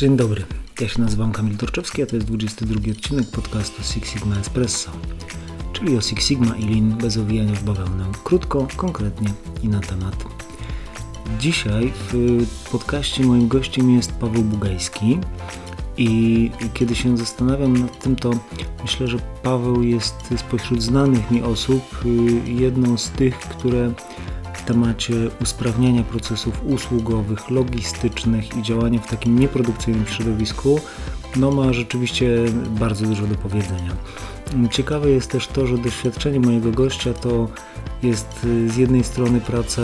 Dzień dobry, ja się nazywam Kamil Torczewski, a to jest 22 odcinek podcastu Six Sigma Espresso, czyli o Six Sigma i Lean bez owijania w bawełnę. Krótko, konkretnie i na temat. Dzisiaj w podcaście moim gościem jest Paweł Bugajski i kiedy się zastanawiam nad tym, to myślę, że Paweł jest spośród znanych mi osób y, jedną z tych, które w temacie usprawniania procesów usługowych, logistycznych i działania w takim nieprodukcyjnym środowisku, no ma rzeczywiście bardzo dużo do powiedzenia. Ciekawe jest też to, że doświadczenie mojego gościa to jest y, z jednej strony praca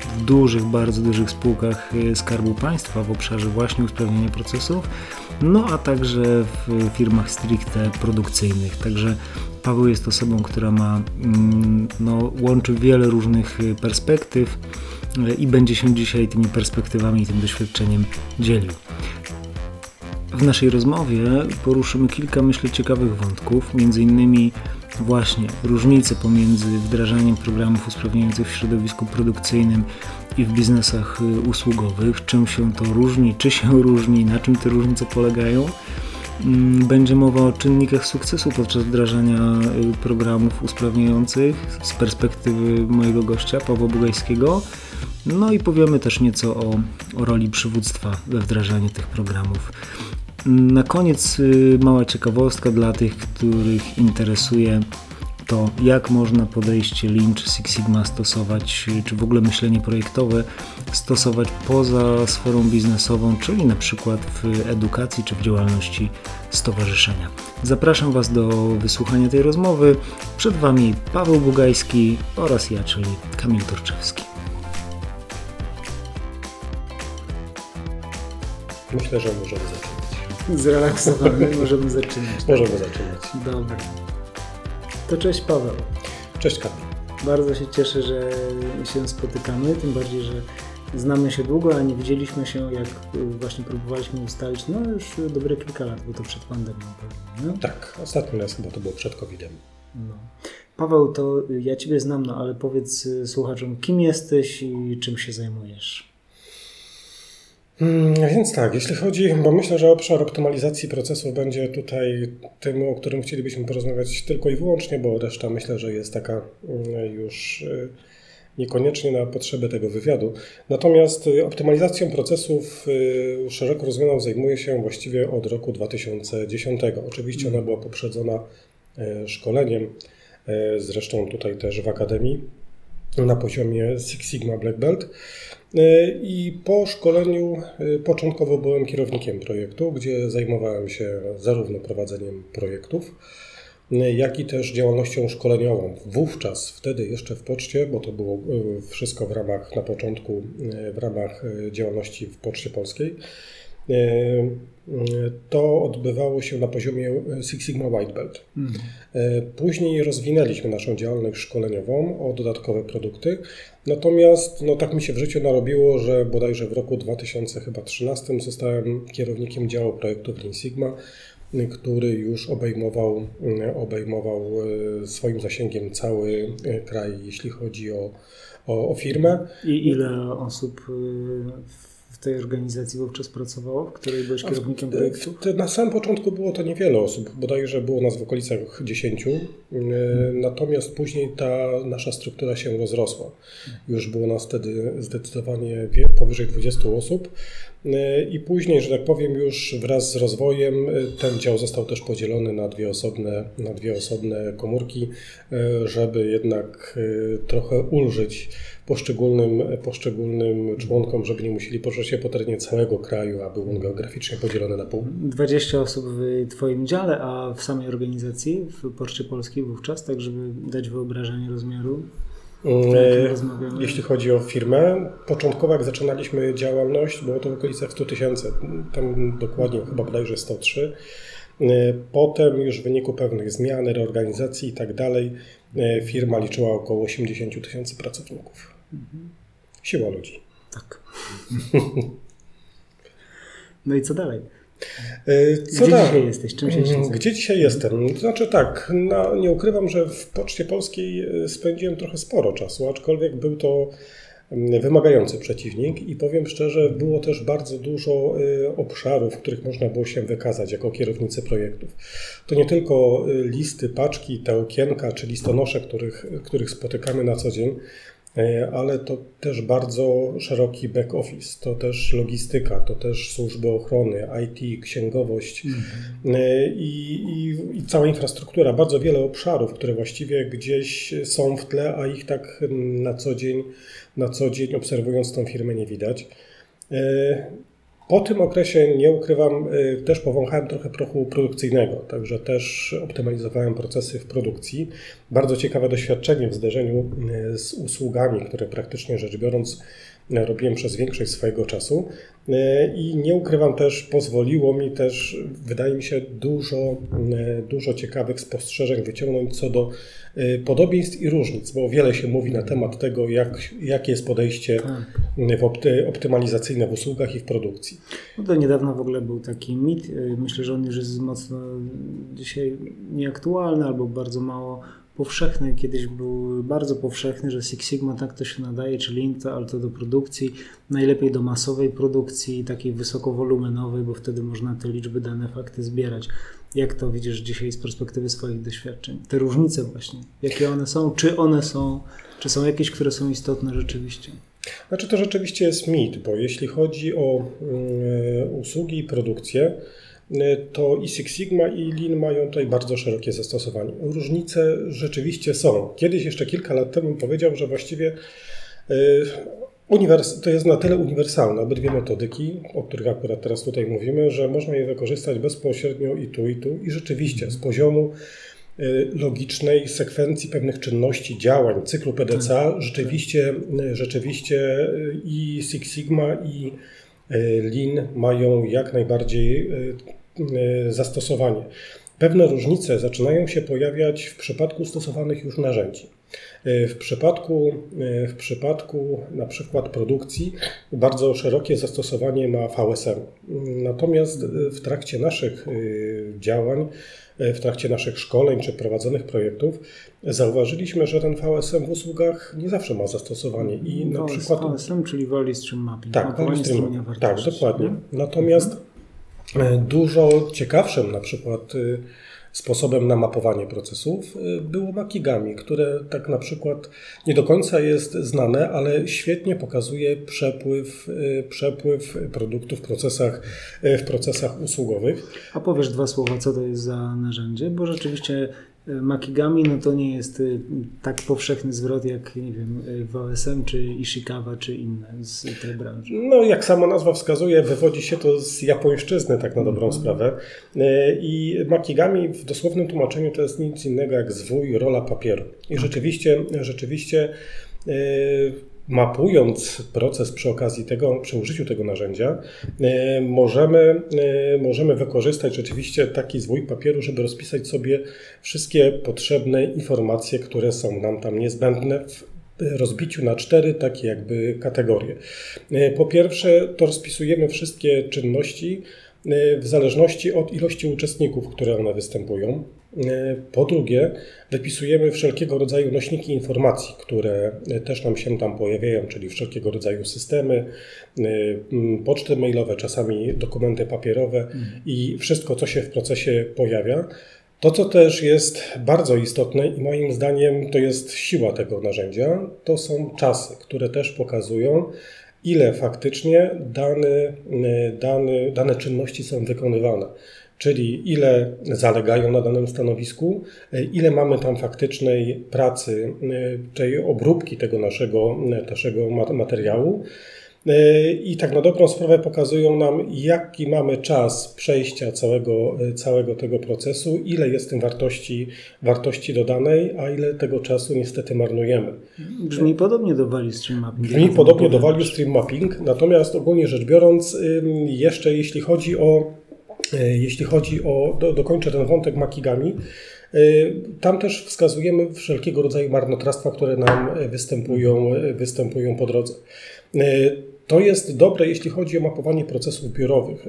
w dużych, bardzo dużych spółkach y, Skarbu Państwa w obszarze właśnie usprawniania procesów, no a także w firmach stricte produkcyjnych. Także Paweł jest osobą, która ma, mm, no, łączy wiele różnych y, perspektyw i będzie się dzisiaj tymi perspektywami i tym doświadczeniem dzielił. W naszej rozmowie poruszymy kilka, myślę, ciekawych wątków, między innymi właśnie różnice pomiędzy wdrażaniem programów usprawniających w środowisku produkcyjnym i w biznesach y, usługowych, czym się to różni, czy się różni, na czym te różnice polegają. Mm, będzie mowa o czynnikach sukcesu podczas wdrażania y, programów usprawniających z perspektywy mojego gościa, Pawła Bugajskiego. No i powiemy też nieco o, o roli przywództwa we wdrażaniu tych programów. Na koniec y, mała ciekawostka dla tych, których interesuje to, jak można podejście Lean czy Six Sigma stosować, czy w ogóle myślenie projektowe stosować poza sferą biznesową, czyli na przykład w edukacji czy w działalności stowarzyszenia. Zapraszam Was do wysłuchania tej rozmowy. Przed Wami Paweł Bugajski oraz ja, czyli Kamil Torczewski. Myślę, że możemy zacząć zrelaksowany, możemy zaczynać. Możemy zaczynać. Dobra. To cześć Paweł. Cześć Kamil. Bardzo się cieszę, że się spotykamy, tym bardziej, że znamy się długo, a nie widzieliśmy się, jak właśnie próbowaliśmy ustalić, no już dobre kilka lat, bo to przed pandemią pewnie. No? Tak, ostatni raz chyba to było przed COVID-em. No. Paweł, to ja Ciebie znam, no ale powiedz słuchaczom, kim jesteś i czym się zajmujesz? Mm, więc tak, jeśli chodzi, bo myślę, że obszar optymalizacji procesów będzie tutaj tym, o którym chcielibyśmy porozmawiać tylko i wyłącznie, bo reszta myślę, że jest taka mm, już y, niekoniecznie na potrzeby tego wywiadu. Natomiast y, optymalizacją procesów y, szeroko rozumianą zajmuje się właściwie od roku 2010. Oczywiście ona była poprzedzona szkoleniem, zresztą tutaj też w Akademii na poziomie Six Sigma Black Belt. E, I po szkoleniu e, początkowo byłem kierownikiem projektu, gdzie zajmowałem się zarówno prowadzeniem projektów, e, jak i też działalnością szkoleniową. Wówczas, wtedy jeszcze w poczcie, bo to było wszystko w ramach, na początku, w ramach działalności w Poczcie Polskiej, to odbywało się na poziomie Six Sigma White Belt. Mhm. Później rozwinęliśmy naszą działalność szkoleniową o dodatkowe produkty, natomiast no, tak mi się w życiu narobiło, że bodajże w roku 2013 zostałem kierownikiem działu projektów Lean Sigma, który już obejmował, obejmował e, swoim zasięgiem cały e, kraj, jeśli chodzi o, o, o firmę. I ile osób w tej organizacji wówczas pracowało, w której byłeś kierownikiem projektu? Na samym początku było to niewiele osób, bodajże było nas w okolicach 10, e, natomiast później ta nasza struktura się rozrosła. Już było nas wtedy zdecydowanie powyżej 20 osób e, i później, że tak powiem, już wraz z rozwojem e, ten dział został też podzielony na dwie osobne, na dwie osobne komórki, żeby jednak trochę ulżyć poszczególnym, poszczególnym członkom, żeby nie musieli poruszać się po terenie całego kraju, a był on geograficznie podzielony na pół. 20 osób w Twoim dziale, a w samej organizacji, w Poczcie Polskiej wówczas, tak żeby dać wyobrażenie rozmiaru? Mm, jeśli chodzi o firmę, początkowo jak zaczynaliśmy działalność, było to w okolicach 100 tysięcy, tam dokładnie chyba bodajże 103. Potem już w wyniku pewnych zmian, reorganizacji i tak dalej, firma liczyła około 80 tysięcy pracowników. Siła ludzi. Tak. No i co dalej? E, co Gdzie dzisiaj jesteś? Czym się mm, Gdzie dzisiaj jestem? To znaczy tak, nie ukrywam, że w Poczcie Polskiej e, spędziłem trochę sporo czasu, aczkolwiek był to wymagający przeciwnik i powiem szczerze, było też bardzo dużo obszarów, w których można było się wykazać jako kierownicy projektów. To nie tylko listy, paczki, te okienka czy listonosze, których, których spotykamy na co dzień, E, ale to też bardzo szeroki back office, to też logistyka, to też służby ochrony, IT, księgowość mhm. E, i, i, i, cała infrastruktura, bardzo wiele obszarów, które właściwie gdzieś są w tle, a ich tak na co dzień, na co dzień obserwując tą firmę nie widać. Po tym okresie, nie ukrywam, y, też powąchałem trochę prochu produkcyjnego, także też optymalizowałem procesy w produkcji. Bardzo ciekawe doświadczenie w zderzeniu y, z usługami, które praktycznie rzecz biorąc robiłem przez większość swojego czasu e, i nie ukrywam też, pozwoliło mi też, wydaje mi się, dużo, e, dużo ciekawych spostrzeżeń wyciągnąć co do e, podobieństw i różnic, bo wiele się mówi na temat tego, jak, jakie jest podejście tak. w opty, optymalizacyjne w usługach i w produkcji. No to niedawno w ogóle był taki mit, myślę, że on już jest mocno dzisiaj nieaktualny albo bardzo mało powszechny, kiedyś był bardzo powszechny, że Six Sigma tak to się nadaje, czyli Intel, ale to do produkcji, najlepiej do masowej produkcji, takiej wysokowolumenowej, bo wtedy można te liczby, dane, fakty zbierać. Jak to widzisz dzisiaj z perspektywy swoich doświadczeń? Te różnice właśnie, jakie one są, czy one są, czy są jakieś, które są istotne rzeczywiście? Znaczy to rzeczywiście jest mit, bo jeśli chodzi o y, usługi i produkcję, to i Six Sigma i Lean mają tutaj bardzo szerokie zastosowanie. Różnice rzeczywiście są. Kiedyś, jeszcze kilka lat temu powiedział, że właściwie y, to jest na tyle uniwersalne, obydwie metodyki, o których akurat teraz tutaj mówimy, że można je wykorzystać bezpośrednio i tu, i tu. I rzeczywiście z poziomu y, logicznej sekwencji pewnych czynności, działań, cyklu PDCA, tak, tak. rzeczywiście, rzeczywiście i Six Sigma i Lean mają jak najbardziej zastosowanie. Pewne różnice zaczynają się pojawiać w przypadku stosowanych już narzędzi. E, w przypadku, e, w przypadku na przykład produkcji bardzo szerokie zastosowanie ma VSM. Natomiast w trakcie naszych działań, w trakcie naszych szkoleń czy prowadzonych projektów zauważyliśmy, że ten VSM w usługach nie zawsze ma zastosowanie. I na przykład VSM, czyli Value Stream Mapping. Tak, Value Stream, tak, dokładnie. Natomiast mhm. E, dużo ciekawszym na przykład y, sposobem na mapowanie procesów y, było Makigami, które tak na przykład nie do końca jest znane, ale świetnie pokazuje przepływ, y, przepływ produktów w procesach, w procesach usługowych. A powiesz dwa słowa, co to jest za narzędzie, bo rzeczywiście Makigami no to nie jest y, tak powszechny zwrot jak nie wiem, y, WSM czy Ishikawa czy inne z tej branży. No jak sama nazwa wskazuje, wywodzi się to z japońszczyzny tak na dobrą mhm. sprawę. Y, I Makigami w dosłownym tłumaczeniu to jest nic innego jak zwój, rola papieru. I rzeczywiście, rzeczywiście mapując proces przy okazji tego, przy użyciu tego narzędzia, e, możemy, e, możemy wykorzystać rzeczywiście taki zwój papieru, żeby rozpisać sobie wszystkie potrzebne informacje, które są nam tam niezbędne w rozbiciu na cztery takie jakby kategorie. E, po pierwsze, to rozpisujemy wszystkie czynności w zależności od ilości uczestników, które one występują. E, po drugie, wypisujemy wszelkiego rodzaju nośniki informacji, które też nam się tam pojawiają, czyli wszelkiego rodzaju systemy, e, poczty mailowe, czasami dokumenty papierowe mhm. i wszystko, co się w procesie pojawia. To, co też jest bardzo istotne i moim zdaniem to jest siła tego narzędzia, to są czasy, które też pokazują, ile faktycznie dane, dane, dane czynności są wykonywane czyli ile zalegają na danym stanowisku, ile mamy tam faktycznej pracy, tej obróbki tego naszego, naszego materiału. I tak na dobrą sprawę pokazują nam, jaki mamy czas przejścia całego, całego tego procesu, ile jest tym wartości, wartości dodanej, a ile tego czasu niestety marnujemy. Brzmi podobnie do Value Stream Mapping. Brzmi podobnie do Value Stream Mapping, natomiast ogólnie rzecz biorąc, jeszcze jeśli chodzi o E, jeśli chodzi o, do, dokończę ten wątek makigami, e, tam też wskazujemy wszelkiego rodzaju marnotrawstwa, które nam występują, występują po drodze. To jest dobre, jeśli chodzi o mapowanie procesów biurowych,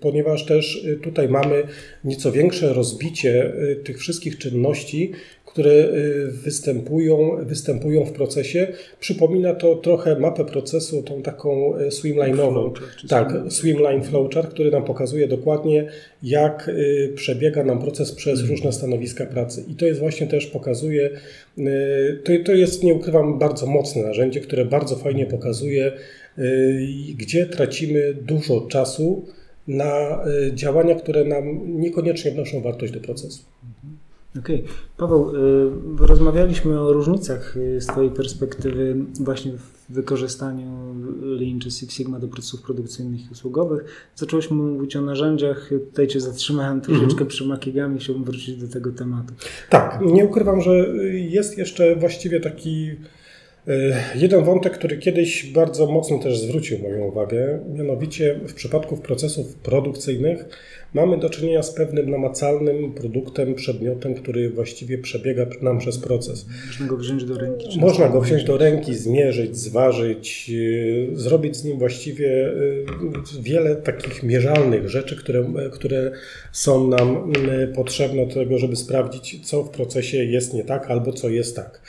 ponieważ też tutaj mamy nieco większe rozbicie tych wszystkich czynności, które y, występują, występują w procesie. Przypomina to trochę mapę procesu, tą taką y, swimline'ową. Tak, swimline flowchart, który nam pokazuje dokładnie, jak y, przebiega nam proces przez mhm. różne stanowiska pracy. I to jest właśnie też pokazuje, to, to jest, nie ukrywam, bardzo mocne narzędzie, które bardzo fajnie pokazuje, gdzie tracimy dużo czasu na działania, które nam niekoniecznie wnoszą wartość do procesu. Mhm. Okej. Okay. Paweł, y, rozmawialiśmy o różnicach y, z Twojej perspektywy właśnie w wykorzystaniu Lean czy Six Sigma do procesów produkcyjnych i usługowych. Zacząłeś mówić o narzędziach. Tutaj Cię zatrzymałem troszeczkę mm -hmm. przy makigami. Chciałbym wrócić do tego tematu. Tak. Nie ukrywam, że jest jeszcze właściwie taki y, Jeden wątek, który kiedyś bardzo mocno też zwrócił moją uwagę, mianowicie w przypadku procesów produkcyjnych mamy do czynienia z pewnym namacalnym produktem, przedmiotem, który właściwie przebiega nam przez proces. Można go wziąć do ręki. Można go wziąć do ręki, zmierzyć, zważyć, yy, zrobić z nim właściwie yy, wiele takich mierzalnych rzeczy, które, które są nam potrzebne do tego, żeby sprawdzić, co w procesie jest nie tak albo co jest tak.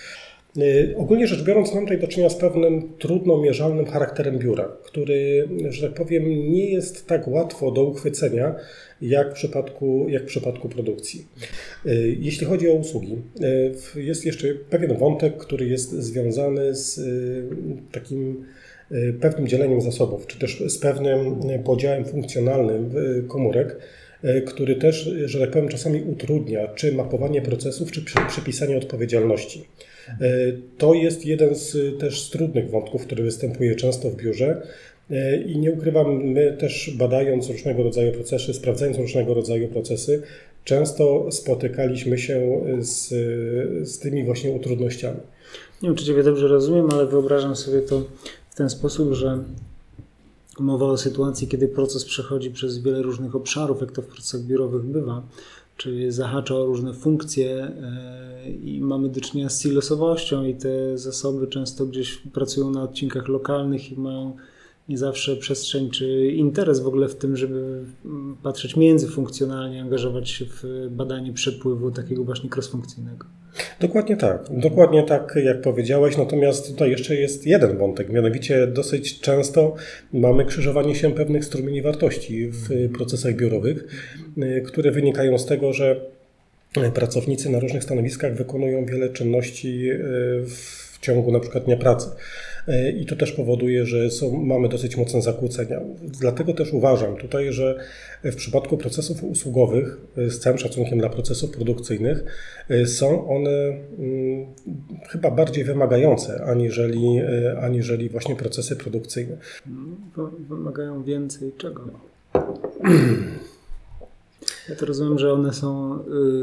Ogólnie rzecz biorąc, mam tutaj do czynienia z pewnym trudno mierzalnym charakterem biura, który, że tak powiem, nie jest tak łatwo do uchwycenia, jak w przypadku, jak w przypadku produkcji. E, jeśli chodzi o usługi, e, jest jeszcze pewien wątek, który jest związany z takim pewnym dzieleniem zasobów, czy też z pewnym podziałem funkcjonalnym komórek, który też, że tak powiem, czasami utrudnia czy mapowanie procesów, czy przypisanie odpowiedzialności. To jest jeden z też z trudnych wątków, który występuje często w biurze, E, I nie ukrywam, my też badając różnego rodzaju procesy, sprawdzając różnego rodzaju procesy, często spotykaliśmy się z, z tymi właśnie utrudnościami. Nie wiem, czy Ciebie dobrze rozumiem, ale wyobrażam sobie to w ten sposób, że mowa o sytuacji, kiedy proces przechodzi przez wiele różnych obszarów, jak to w procesach biurowych bywa, czyli zahacza o różne funkcje e, i mamy do czynienia z silosowością i te zasoby często gdzieś pracują na odcinkach lokalnych i mają nie zawsze przestrzeń czy interes w ogóle w tym, żeby patrzeć międzyfunkcjonalnie, angażować się w badanie przepływu takiego właśnie crossfunkcyjnego. Dokładnie tak, dokładnie tak jak powiedziałeś, natomiast tutaj jeszcze jest jeden wątek, mianowicie dosyć często mamy krzyżowanie się pewnych strumieni wartości w procesach biurowych, które wynikają z tego, że pracownicy na różnych stanowiskach wykonują wiele czynności w ciągu na przykład dnia pracy. E, i to też powoduje, że są, mamy dosyć mocne zakłócenia. Dlatego też uważam tutaj, że w przypadku procesów usługowych, e, z całym szacunkiem dla procesów produkcyjnych, e, są one mm, chyba bardziej wymagające aniżeli, aniżeli właśnie procesy produkcyjne. Wymagają więcej czego? Ja to rozumiem, że one są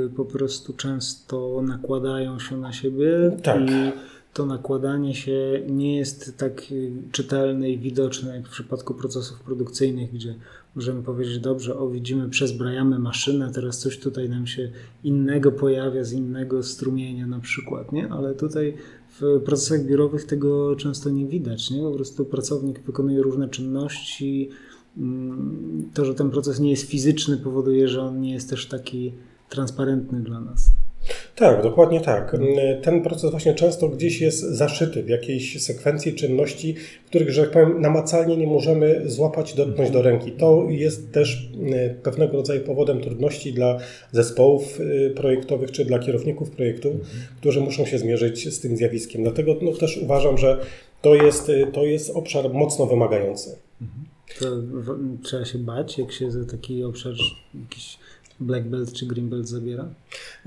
y, po prostu często nakładają się na siebie tak. i to nakładanie się nie jest tak y, czytelne i widoczne jak w przypadku procesów produkcyjnych, gdzie możemy powiedzieć, dobrze, o widzimy, przezbrajamy maszynę, teraz coś tutaj nam się innego pojawia z innego strumienia na przykład, nie? Ale tutaj w procesach biurowych tego często nie widać, nie? Po prostu pracownik wykonuje różne czynności, mm, to, że ten proces nie jest fizyczny powoduje, że on nie jest też taki transparentny dla nas. Tak, dokładnie tak. Ten proces właśnie często gdzieś jest zaszyty w jakiejś sekwencji czynności, których, że tak powiem, namacalnie nie możemy złapać, dotknąć do ręki. To jest też e, pewnego rodzaju powodem trudności dla zespołów e, projektowych czy dla kierowników projektów, mhm. którzy muszą się zmierzyć z tym zjawiskiem. Dlatego no, też uważam, że to jest, e, to jest obszar mocno wymagający. To trzeba się bać, jak się za taki obszar jakiś black belt czy green belt zabiera?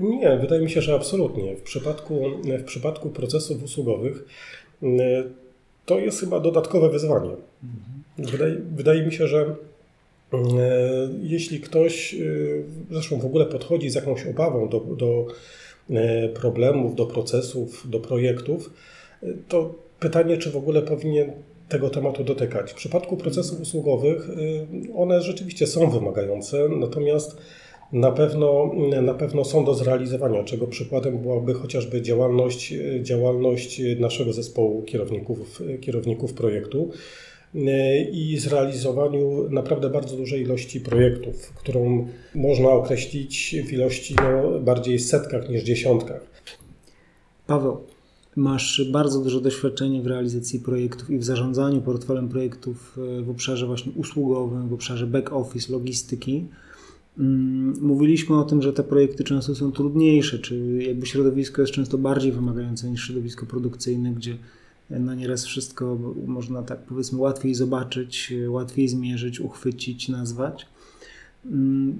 Nie, wydaje mi się, że absolutnie. W przypadku, w przypadku procesów usługowych to jest chyba dodatkowe wyzwanie. Mhm. Wydaje, wydaje mi się, że jeśli ktoś zresztą w ogóle podchodzi z jakąś obawą do, do problemów, do procesów, do projektów, to pytanie, czy w ogóle powinien tego tematu dotykać. W przypadku procesów usługowych one rzeczywiście są wymagające, natomiast na pewno, na pewno są do zrealizowania, czego przykładem byłaby chociażby działalność, działalność naszego zespołu kierowników, kierowników projektu, i zrealizowaniu naprawdę bardzo dużej ilości projektów, którą można określić w ilości no, bardziej setkach niż dziesiątkach. Paweł, masz bardzo duże doświadczenie w realizacji projektów i w zarządzaniu portfelem projektów w obszarze właśnie usługowym, w obszarze back office, logistyki. Mm, mówiliśmy o tym, że te projekty często są trudniejsze, czy jakby środowisko jest często bardziej wymagające niż środowisko produkcyjne, gdzie na nieraz wszystko można tak powiedzmy łatwiej zobaczyć, łatwiej zmierzyć, uchwycić, nazwać. Mm,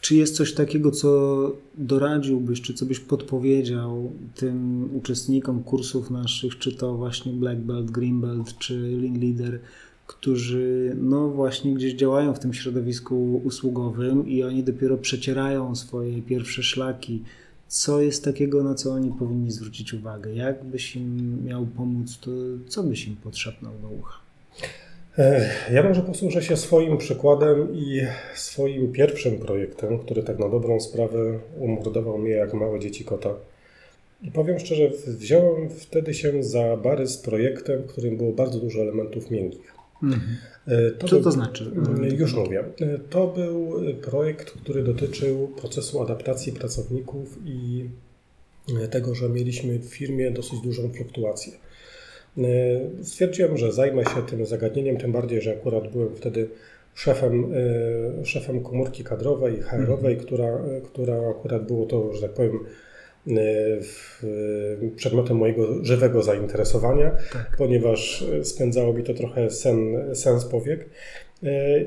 czy jest coś takiego, co doradziłbyś, czy co byś podpowiedział tym uczestnikom kursów naszych, czy to właśnie Black Belt, Green Belt, czy Lean Leader, którzy no właśnie gdzieś działają w tym środowisku usługowym i oni dopiero przecierają swoje pierwsze szlaki. Co jest takiego, na co oni powinni zwrócić uwagę? Jak byś im miał pomóc, to co byś im podszepnął do ucha? E, ja może posłużę się swoim przykładem i swoim pierwszym projektem, który tak na dobrą sprawę umordował mnie jak małe dzieci kota. I powiem szczerze, wziąłem wtedy się za bary z projektem, w którym było bardzo dużo elementów miękkich. Mhm. E, to Co był, to znaczy? E, już mówię. To był projekt, który dotyczył procesu adaptacji pracowników i tego, że mieliśmy w firmie dosyć dużą fluktuację. E, stwierdziłem, że zajmę się tym zagadnieniem, tym bardziej, że akurat byłem wtedy szefem, e, szefem komórki kadrowej, HR-owej, mhm. która, która akurat było to, że tak powiem, e, przedmiotem mojego żywego zainteresowania, tak. ponieważ spędzało mi to trochę sen, sens powiek.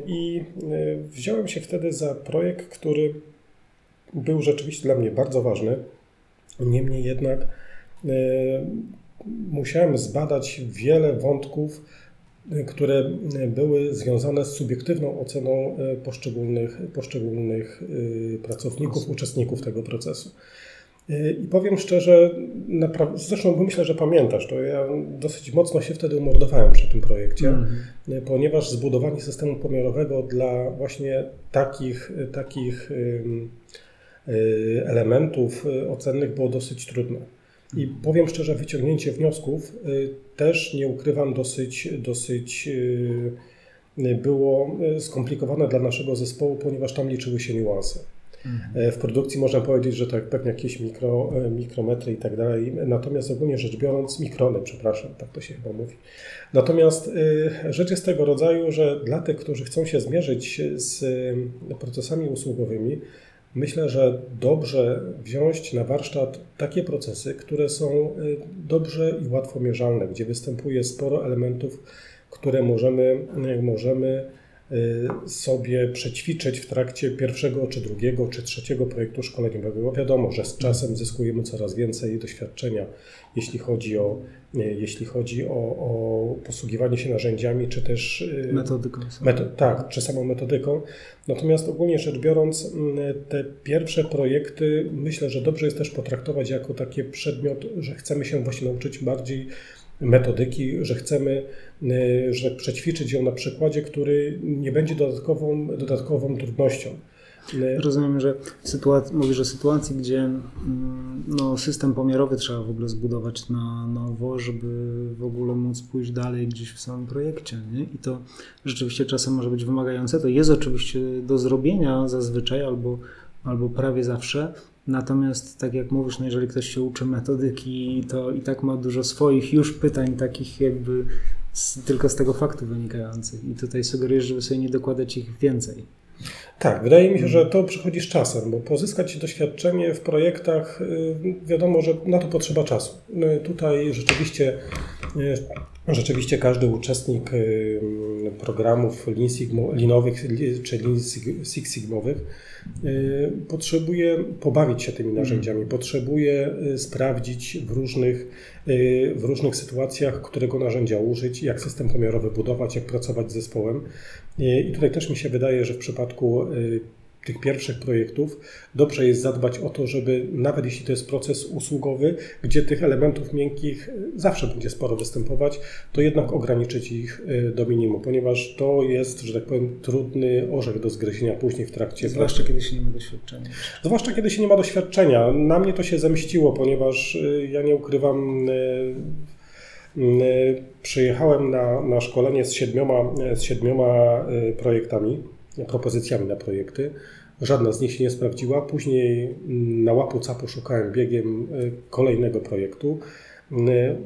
I wziąłem się wtedy za projekt, który był rzeczywiście dla mnie bardzo ważny. Niemniej jednak musiałem zbadać wiele wątków, które były związane z subiektywną oceną e, poszczególnych, poszczególnych e, pracowników, uczestników tego procesu. E, I powiem szczerze, zresztą myślę, że pamiętasz, to ja dosyć mocno się wtedy umordowałem przy tym projekcie, mm ponieważ zbudowanie systemu pomiarowego dla właśnie takich, takich elementów ocennych było dosyć trudne. I powiem szczerze, wyciągnięcie wniosków y, też nie ukrywam dosyć, dosyć y, było skomplikowane dla naszego zespołu, ponieważ tam liczyły się niuanse. Mhm. E, w produkcji można powiedzieć, że tak pewnie jakieś mikro, e, mikrometry i tak dalej, natomiast ogólnie rzecz biorąc, mikrony, przepraszam, tak to się chyba mówi. Natomiast y, rzecz jest tego rodzaju, że dla tych, którzy chcą się zmierzyć z procesami usługowymi, Myślę, że dobrze wziąć na warsztat takie procesy, które są dobrze i łatwo mierzalne, gdzie występuje sporo elementów, które możemy, możemy sobie przećwiczyć w trakcie pierwszego, czy drugiego, czy trzeciego projektu szkoleniowego. Wiadomo, że z czasem zyskujemy coraz więcej doświadczenia, jeśli chodzi o jeśli chodzi o, o posługiwanie się narzędziami, czy też y, metodyką. tak, czy samą metodyką. Natomiast ogólnie rzecz biorąc, mm, te pierwsze projekty myślę, że dobrze jest też potraktować jako taki przedmiot, że chcemy się właśnie nauczyć bardziej metodyki, że chcemy y, że przećwiczyć ją na przykładzie, który nie będzie dodatkową, dodatkową trudnością. Rozumiem, że sytuac- mówisz o sytuacji, gdzie mm, no, system pomiarowy trzeba w ogóle zbudować na nowo, żeby w ogóle móc pójść dalej gdzieś w samym projekcie. Nie? I to rzeczywiście czasem może być wymagające. To jest oczywiście do zrobienia zazwyczaj albo, albo prawie zawsze. Natomiast, tak jak mówisz, no jeżeli ktoś się uczy metodyki, to i tak ma dużo swoich już pytań, takich jakby z, tylko z tego faktu wynikających. I tutaj sugerujesz, żeby sobie nie dokładać ich więcej. Tak, wydaje mi się, że to przychodzi z czasem, bo pozyskać doświadczenie w projektach, y, wiadomo, że na to potrzeba czasu. Y, tutaj rzeczywiście, y, rzeczywiście każdy uczestnik programów Lean Sigma, linowych czy Lean Six Sigmowych potrzebuje pobawić się tymi narzędziami, potrzebuje sprawdzić w różnych, w różnych sytuacjach, którego narzędzia użyć, jak system pomiarowy budować, jak pracować z zespołem. I tutaj też mi się wydaje, że w przypadku y, tych pierwszych projektów dobrze jest zadbać o to, żeby nawet jeśli to jest proces usługowy, gdzie tych elementów miękkich zawsze będzie sporo występować, to jednak ograniczyć ich y, do minimum, ponieważ to jest, że tak powiem, trudny orzech do zgryzienia później w trakcie Zwłaszcza pracy. kiedy się nie ma doświadczenia. Zwłaszcza kiedy się nie ma doświadczenia. Na mnie to się zemściło, ponieważ y, ja nie ukrywam Przyjechałem na, na szkolenie z siedmioma, z siedmioma projektami, propozycjami na projekty. Żadna z nich się nie sprawdziła. Później na łapu capu szukałem biegiem kolejnego projektu.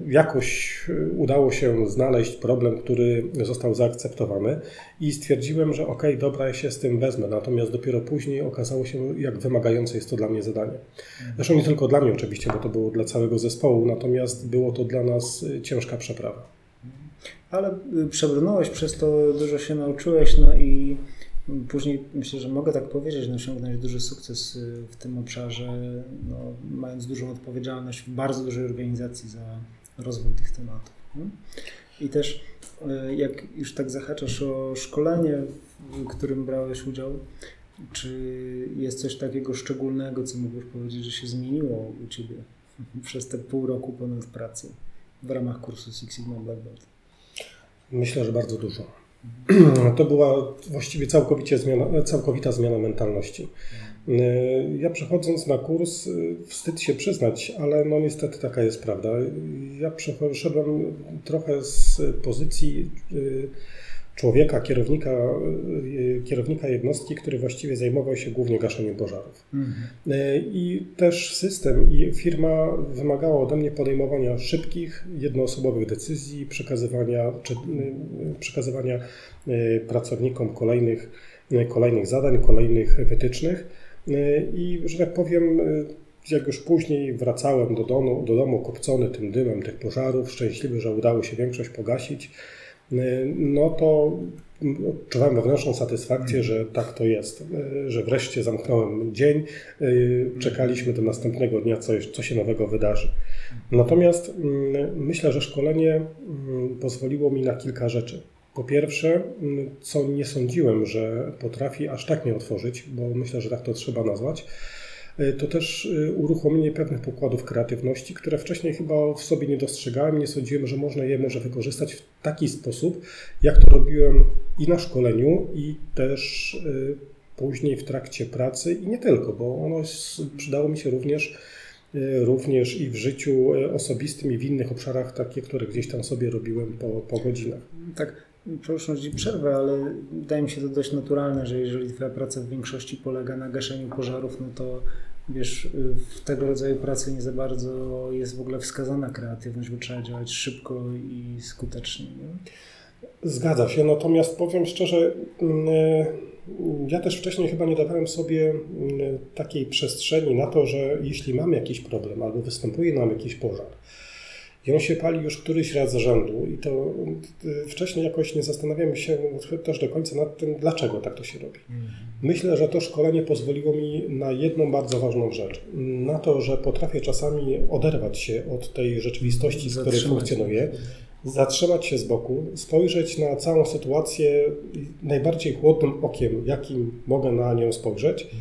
Jakoś udało się znaleźć problem, który został zaakceptowany i stwierdziłem, że ok, dobra, ja się z tym wezmę. Natomiast dopiero później okazało się, jak wymagające jest to dla mnie zadanie. Zresztą nie tylko dla mnie oczywiście, bo to było dla całego zespołu, natomiast było to dla nas ciężka przeprawa. Ale przebrnąłeś przez to, dużo się nauczyłeś, no i Później myślę, że mogę tak powiedzieć, no, osiągnąć duży sukces y, w tym obszarze, no, mając dużą odpowiedzialność w bardzo dużej organizacji za rozwój tych tematów. I też y, jak już tak zahaczasz o szkolenie, w którym brałeś udział, czy jest coś takiego szczególnego, co mógłbyś powiedzieć, że się zmieniło u Ciebie przez te pół roku ponad pracy w ramach kursu Six Sigma Black Belt? Myślę, że bardzo dużo. To była właściwie całkowicie zmiana, całkowita zmiana mentalności. Ja przechodząc na kurs, wstyd się przyznać, ale no niestety taka jest prawda. Ja przeszedłem trochę z pozycji y, człowieka, kierownika, y, kierownika jednostki, który właściwie zajmował się głównie gaszeniem pożarów. Mhm. Y, I też system i firma wymagała ode mnie podejmowania szybkich, jednoosobowych decyzji, przekazywania, czy, y, przekazywania pracownikom kolejnych, kolejnych zadań, kolejnych wytycznych. I że tak powiem, jak już później wracałem do domu, do domu kopcony tym dymem tych pożarów, szczęśliwy, że udało się większość pogasić, no to odczuwałem wewnętrzną satysfakcję, że tak to jest, że wreszcie zamknąłem dzień, czekaliśmy do następnego dnia, co, co się nowego wydarzy. Natomiast mm, myślę, że szkolenie mm, pozwoliło mi na kilka rzeczy. Po pierwsze, mm, co nie sądziłem, że potrafi aż tak mnie otworzyć, bo myślę, że tak to trzeba nazwać, to też e, uruchomienie pewnych pokładów kreatywności, które wcześniej chyba w sobie nie dostrzegałem, nie sądziłem, że można je może wykorzystać w taki sposób, jak to robiłem i na szkoleniu, i też e, później w trakcie pracy i nie tylko, bo ono przydało mi się również również i w życiu osobistym i w innych obszarach takie, które gdzieś tam sobie robiłem po, po godzinach. Tak, przepraszam, przerwę, ale wydaje mi się to dość naturalne, że jeżeli Twoja praca w większości polega na gaszeniu pożarów, no to wiesz, w tego rodzaju pracy nie za bardzo jest w ogóle wskazana kreatywność, bo trzeba działać szybko i skutecznie. Nie? Zgadza się, natomiast powiem szczerze, mm, ja też wcześniej chyba nie dawałem sobie mm, takiej przestrzeni na to, że jeśli mamy jakiś problem albo występuje nam jakiś pożar, i on się pali już któryś raz z rzędu i to y, wcześniej jakoś nie zastanawiamy się też do końca nad tym, dlaczego tak to się robi. Mhm. Myślę, że to szkolenie pozwoliło mi na jedną bardzo ważną rzecz. Na to, że potrafię czasami oderwać się od tej rzeczywistości, z której funkcjonuję, zatrzymać się z boku, spojrzeć na całą sytuację najbardziej chłodnym okiem, jakim mogę na nią spojrzeć mhm.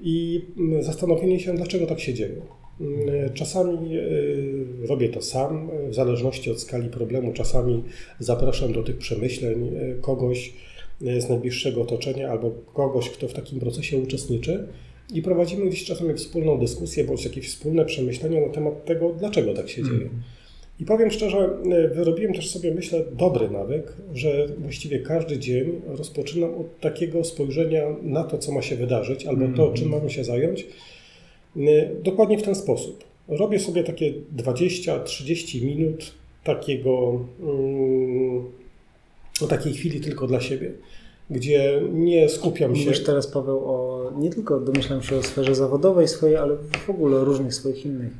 i zastanowienie się, dlaczego tak się dzieje. Mm, czasami e, robię to sam, w zależności od skali problemu. Czasami zapraszam do tych przemyśleń e, kogoś e, z najbliższego otoczenia albo kogoś, kto w takim procesie uczestniczy i prowadzimy gdzieś czasami wspólną dyskusję bądź jakieś wspólne przemyślenia na temat tego, dlaczego tak się dzieje. Mm. I powiem szczerze, wyrobiłem też sobie, myślę, dobry nawyk, że właściwie każdy dzień rozpoczynam od takiego spojrzenia na to, co ma się wydarzyć, albo to, czym mamy się zająć Y, dokładnie w ten sposób. Robię sobie takie 20-30 minut takiego, um, takiej chwili tylko dla siebie, gdzie nie skupiam się. Mówisz teraz, Paweł, o nie tylko domyślam się o sferze zawodowej swojej, ale w ogóle o różnych swoich innych.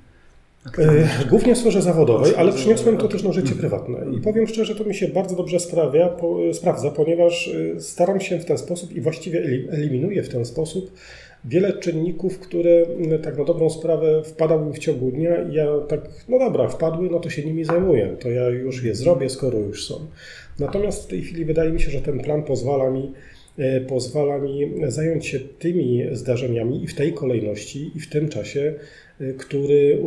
Y, głównie w sferze zawodowej, ale przyniosłem to też na życie prywatne. I powiem szczerze, to mi się bardzo dobrze sprawia, po, sprawdza, ponieważ y, staram się w ten sposób i właściwie eliminuję w ten sposób wiele czynników, które mm, tak na dobrą sprawę wpadały w ciągu dnia i ja tak, no dobra, wpadły, no to się nimi zajmuję, to ja już je zrobię, skoro już są. Natomiast w tej chwili wydaje mi się, że ten plan pozwala mi e, pozwala mi zająć się tymi zdarzeniami i w tej kolejności, i w tym czasie, e, który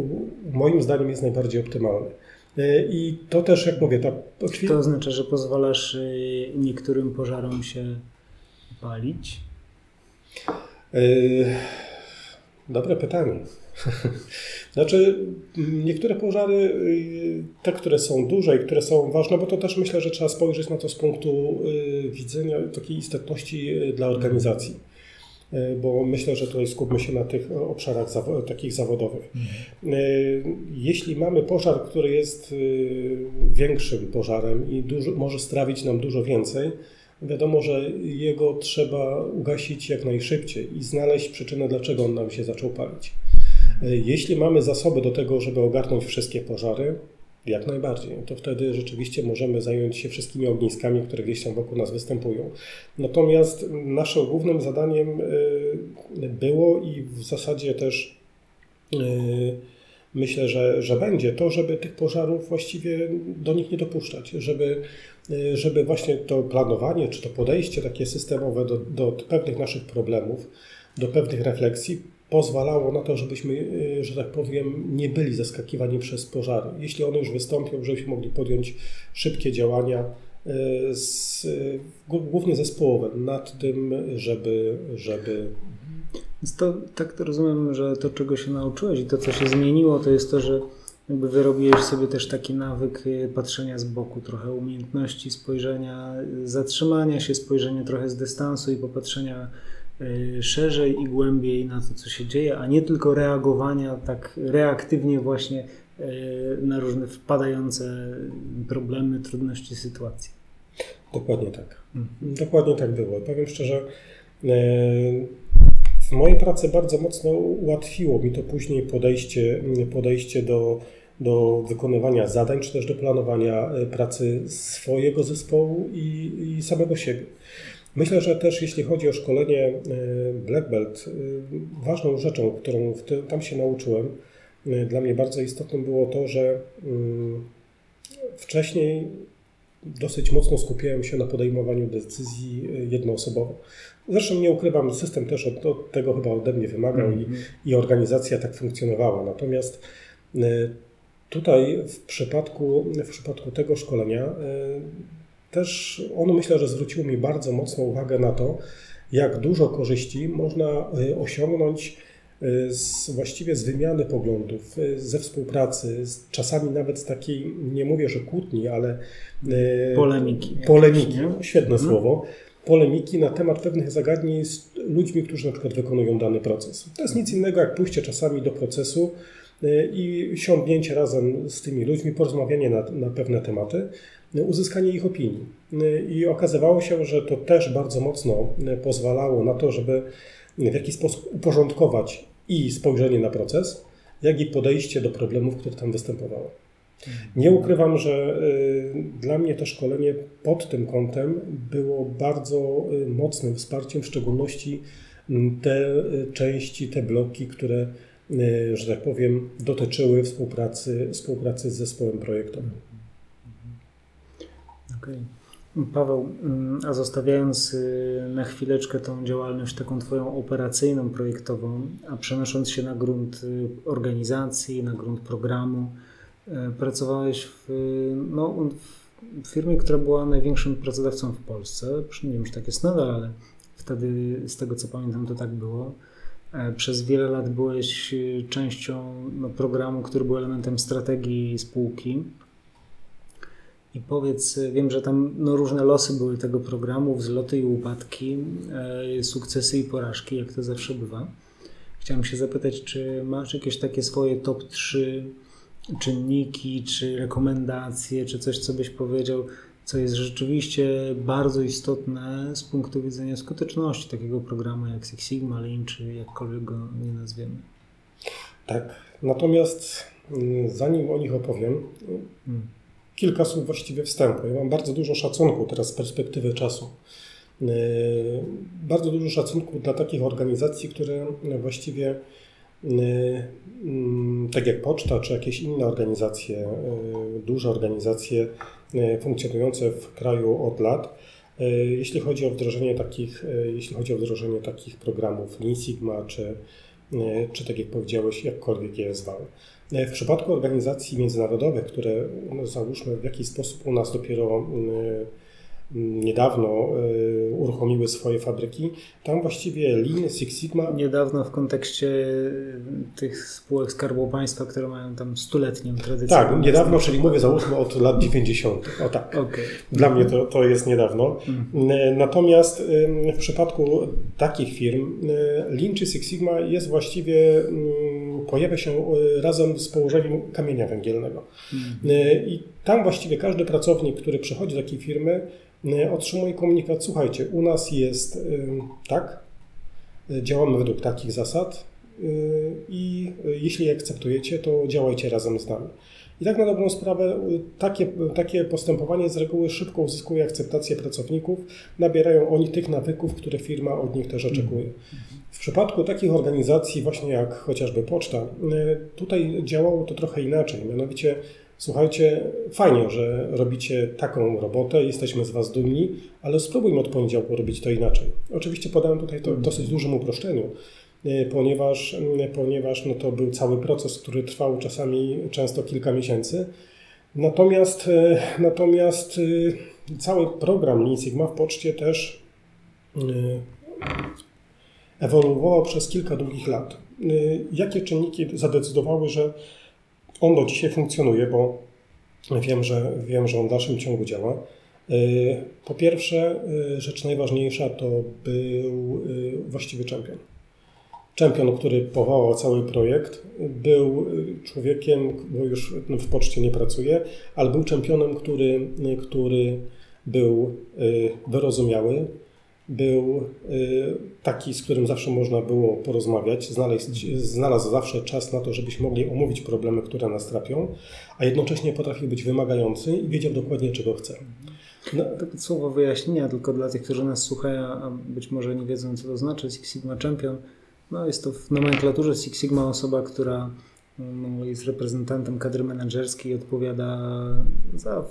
moim zdaniem jest najbardziej optymalny. E, I to też, jak mówię, ta... To oznacza, że pozwalasz niektórym pożarom się palić? Yy, dobre pytanie. Znaczy, niektóre pożary, y, te, które są duże i które są ważne, bo to też myślę, że trzeba spojrzeć na to z punktu y, widzenia takiej istotności dla organizacji. Bo myślę, że tutaj skupmy się na tych obszarach takich zawodowych. Jeśli mamy pożar, który jest większym pożarem i dużo, może strawić nam dużo więcej, wiadomo, że jego trzeba ugasić jak najszybciej i znaleźć przyczynę, dlaczego on nam się zaczął palić. Jeśli mamy zasoby do tego, żeby ogarnąć wszystkie pożary, jak najbardziej. To wtedy rzeczywiście możemy zająć się wszystkimi ogniskami, które gdzieś tam wokół nas występują. Natomiast naszym głównym zadaniem y, było i w zasadzie też y, myślę, że, że będzie to, żeby tych pożarów właściwie do nich nie dopuszczać, żeby, żeby właśnie to planowanie czy to podejście takie systemowe do, do pewnych naszych problemów, do pewnych refleksji pozwalało na to, żebyśmy, y, że tak powiem, nie byli zaskakiwani przez pożary. Jeśli one już wystąpią, żebyśmy mogli podjąć szybkie działania, y, z, głównie zespołowe, nad tym, żeby. żeby... Więc to tak to rozumiem, że to, czego się nauczyłeś i to, co się zmieniło, to jest to, że jakby wyrobiłeś sobie też taki nawyk y, patrzenia z boku, trochę umiejętności spojrzenia, zatrzymania się, spojrzenia trochę z dystansu i popatrzenia Y, szerzej i głębiej na to, co się dzieje, a nie tylko reagowania tak reaktywnie właśnie y, na różne wpadające problemy, trudności sytuacji. Dokładnie tak. Mhm. Dokładnie tak było. Powiem szczerze, w mojej pracy bardzo mocno ułatwiło mi to później podejście, podejście do, do wykonywania zadań, czy też do planowania pracy swojego zespołu i, i samego siebie. Myślę, że też jeśli chodzi o szkolenie e, Black Belt, e, ważną rzeczą, którą tam się nauczyłem, dla mnie bardzo istotnym było to, że mm, wcześniej dosyć mocno skupiałem się na podejmowaniu decyzji jednoosobowo. Zresztą nie ukrywam, system też od, od tego chyba ode mnie wymagał mm -hmm. i, mhm. i organizacja tak funkcjonowała. Natomiast tutaj w przypadku, w przypadku tego szkolenia też ono myślę, że zwróciło mi bardzo mocną uwagę na to, jak dużo korzyści można y, osiągnąć y, z, właściwie z wymiany poglądów, ze współpracy, z, czasami nawet z takiej, nie mówię, że kłótni, ale polemiki. Polemiki, świetne mhm. słowo. Polemiki na temat pewnych zagadnień z ludźmi, którzy na przykład wykonują dany proces. To jest nic innego jak pójście czasami do procesu i siądnięcie razem z tymi ludźmi, porozmawianie na, na pewne tematy uzyskanie ich opinii. I okazywało się, że to też bardzo mocno pozwalało na to, żeby w jakiś sposób uporządkować i spojrzenie na proces, jak i podejście do problemów, które tam występowały. Nie ukrywam, że dla mnie to szkolenie pod tym kątem było bardzo mocnym wsparciem, w szczególności te części, te bloki, które, że tak powiem, dotyczyły współpracy, współpracy z zespołem projektowym. Okay. Paweł, mm, a zostawiając y, na chwileczkę tą działalność taką Twoją operacyjną, projektową, a przenosząc się na grunt y, organizacji, na grunt programu, y, pracowałeś w, no, w firmie, która była największym pracodawcą w Polsce. Nie wiem, czy tak jest nadal, ale wtedy, z tego co pamiętam, to tak było. E, przez wiele lat byłeś częścią no, programu, który był elementem strategii spółki. I powiedz, wiem, że tam no, różne losy były tego programu, wzloty i upadki, e, sukcesy i porażki, jak to zawsze bywa. Chciałem się zapytać, czy masz jakieś takie swoje top 3 czynniki, czy rekomendacje, czy coś, co byś powiedział, co jest rzeczywiście bardzo istotne z punktu widzenia skuteczności takiego programu jak Six Sigma, Lean, czy jakkolwiek go nie nazwiemy. Tak, natomiast mm, zanim o nich opowiem, hmm kilka słów właściwie wstępu. Ja mam bardzo dużo szacunku teraz z perspektywy czasu. E, bardzo dużo szacunku dla takich organizacji, które właściwie e, mm, tak jak poczta czy jakieś inne organizacje, e, duże organizacje funkcjonujące w kraju od lat, jeśli chodzi o wdrożenie takich, jeśli chodzi o wdrożenie takich programów Lean Sigma, czy, czy tak jak powiedziałeś, jakkolwiek je zwały. E, w przypadku organizacji międzynarodowych, które no, załóżmy w jakiś sposób u nas dopiero niedawno uruchomiły swoje fabryki. Tam właściwie Lean, Six Sigma... Niedawno w kontekście tych spółek Skarbu Państwa, które mają tam stuletnią tradycję. Tak, niedawno, czyli mówię załóżmy od lat 90. O tak. Okay. Dla mnie to, to jest niedawno. Mm. Natomiast w przypadku takich firm Lean czy Six Sigma jest właściwie, pojawia się razem z położeniem kamienia węgielnego. Mm. I tam właściwie każdy pracownik, który przychodzi do takiej firmy, otrzymuje komunikat, słuchajcie, u nas jest tak, działamy według takich zasad i jeśli akceptujecie, to działajcie razem z nami. I tak na dobrą sprawę takie, takie postępowanie z reguły szybko uzyskuje akceptację pracowników, nabierają oni tych nawyków, które firma od nich też oczekuje. W przypadku takich organizacji, właśnie jak chociażby poczta, tutaj działało to trochę inaczej. Mianowicie, słuchajcie, fajnie, że robicie taką robotę, jesteśmy z Was dumni, ale spróbujmy od poniedziałku robić to inaczej. Oczywiście podałem tutaj to w dosyć dużym uproszczeniu, ponieważ, ponieważ no to był cały proces, który trwał czasami często kilka miesięcy. Natomiast, natomiast cały program Lean Sigma w poczcie też ewoluował przez kilka długich lat. Jakie czynniki zadecydowały, że on do dzisiaj funkcjonuje, bo wiem, że, wiem, że on w dalszym ciągu działa. Po pierwsze, rzecz najważniejsza to był właściwy czempion. Czempion, który powołał cały projekt, był człowiekiem, bo już w poczcie nie pracuje, ale był czempionem, który, który był wyrozumiały, był taki, z którym zawsze można było porozmawiać, znaleźć, znalazł zawsze czas na to, żebyśmy mogli omówić problemy, które nas trapią, a jednocześnie potrafił być wymagający i wiedział dokładnie, czego chce. No. To słowo wyjaśnienia tylko dla tych, którzy nas słuchają, a być może nie wiedzą, co to znaczy Six Sigma Champion. No, jest to w nomenklaturze Six Sigma osoba, która no, jest reprezentantem kadry menedżerskiej i odpowiada za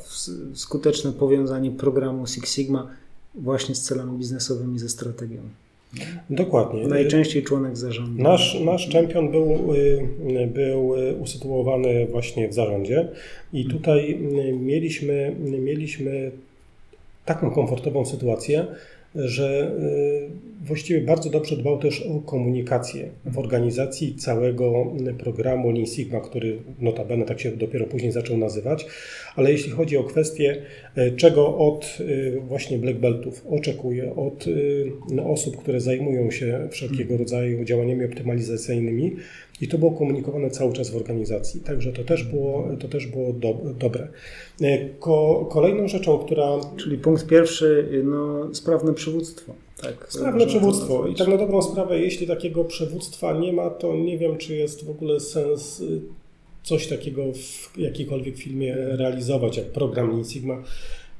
skuteczne powiązanie programu Six Sigma właśnie z celami biznesowymi, ze strategią. Dokładnie. Najczęściej członek zarządu. Nasz, nasz czempion był, był usytuowany właśnie w zarządzie i tutaj mieliśmy, mieliśmy taką komfortową sytuację, że właściwie bardzo dobrze dbał też o komunikację w organizacji całego programu Lean Sigma, który notabene tak się dopiero później zaczął nazywać, ale jeśli chodzi o kwestię, czego od właśnie black beltów oczekuje, od osób, które zajmują się wszelkiego rodzaju działaniami optymalizacyjnymi, i to było komunikowane cały czas w organizacji, także to też było, to też było do, dobre. Ko, kolejną rzeczą, która. Czyli punkt pierwszy, no, sprawne przywództwo. Tak, sprawne przywództwo. I tak na dobrą sprawę, jeśli takiego przywództwa nie ma, to nie wiem, czy jest w ogóle sens coś takiego w jakiejkolwiek filmie realizować, jak program Lean Sigma